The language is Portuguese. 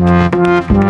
Música